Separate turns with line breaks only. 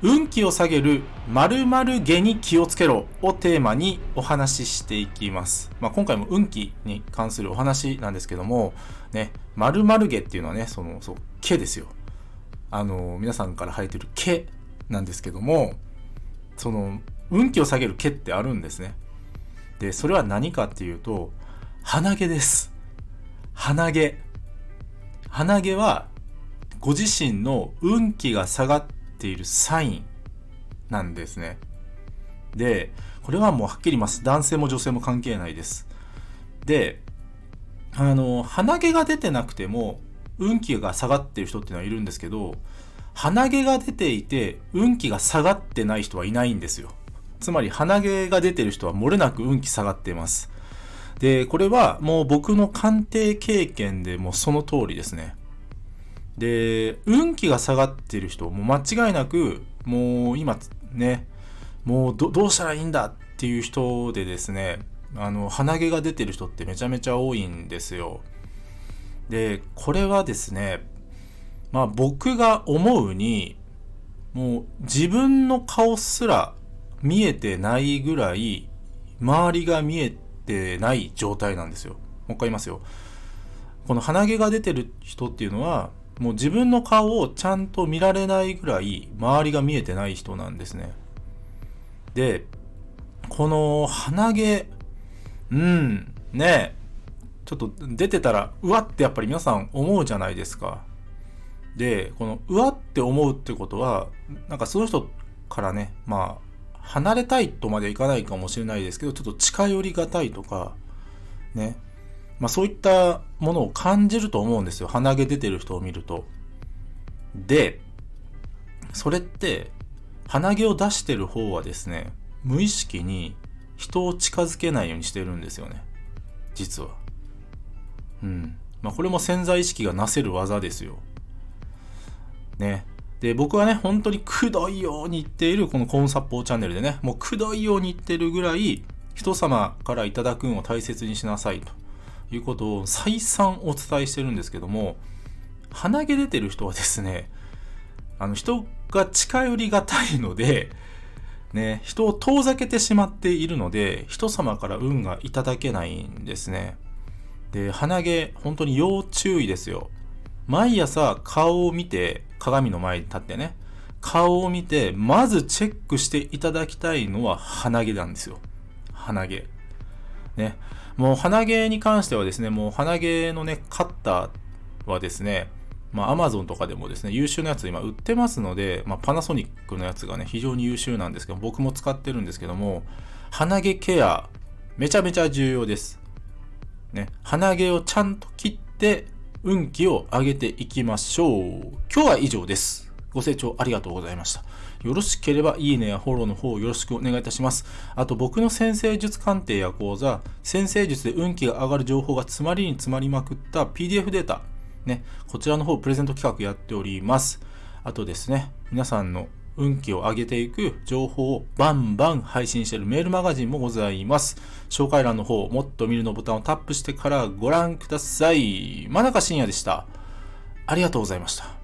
運気を下げる〇〇下に気をつけろをテーマにお話ししていきます。まあ、今回も運気に関するお話なんですけども、ね、〇〇下っていうのはね、その、そう、毛ですよ。あの、皆さんから生えてる毛なんですけども、その、運気を下げる毛ってあるんですね。で、それは何かっていうと、鼻毛です。鼻毛。鼻毛は、ご自身の運気が下がってているサインなんですね。で、これはもうはっきり言います。男性も女性も関係ないです。で、あの、鼻毛が出てなくても、運気が下がってる人っていうのはいるんですけど、鼻毛が出ていて、運気が下がってない人はいないんですよ。つまり、鼻毛が出てる人は漏れなく運気下がっています。で、これはもう僕の鑑定経験でもその通りですね。で、運気が下がってる人、もう間違いなく、もう今ね、もうどうしたらいいんだっていう人でですね、あの、鼻毛が出てる人ってめちゃめちゃ多いんですよ。で、これはですね、まあ僕が思うに、もう自分の顔すら見えてないぐらい、周りが見えてない状態なんですよ。もう一回言いますよ。この鼻毛が出てる人っていうのは、もう自分の顔をちゃんと見られないぐらい周りが見えてない人なんですね。で、この鼻毛、うん、ねちょっと出てたら、うわってやっぱり皆さん思うじゃないですか。で、このうわって思うってことは、なんかその人からね、まあ、離れたいとまではいかないかもしれないですけど、ちょっと近寄りがたいとか、ね、まあそういったものを感じると思うんですよ。鼻毛出てる人を見ると。で、それって、鼻毛を出してる方はですね、無意識に人を近づけないようにしてるんですよね。実は。うん。まあこれも潜在意識がなせる技ですよ。ね。で、僕はね、本当にくどいように言っているこのコーンサッポーチャンネルでね、もうくどいように言ってるぐらい、人様からいただくんを大切にしなさいと。いうことを再三お伝えしてるんですけども、鼻毛出てる人はですね、あの人が近寄りがたいので、ね、人を遠ざけてしまっているので、人様から運がいただけないんですね。で、鼻毛、本当に要注意ですよ。毎朝顔を見て、鏡の前に立ってね、顔を見て、まずチェックしていただきたいのは鼻毛なんですよ。鼻毛。ね。もう鼻毛に関してはですね、もう鼻毛のね、カッターはですね、まあ Amazon とかでもですね、優秀なやつ今売ってますので、まあパナソニックのやつがね、非常に優秀なんですけど、僕も使ってるんですけども、鼻毛ケア、めちゃめちゃ重要です。ね、鼻毛をちゃんと切って、運気を上げていきましょう。今日は以上です。ご清聴ありがとうございました。よろしければいいねやフォローの方よろしくお願いいたします。あと僕の先生術鑑定や講座、先生術で運気が上がる情報が詰まりに詰まりまくった PDF データ、ね、こちらの方プレゼント企画やっております。あとですね、皆さんの運気を上げていく情報をバンバン配信しているメールマガジンもございます。紹介欄の方、もっと見るのボタンをタップしてからご覧ください。真中信也でした。ありがとうございました。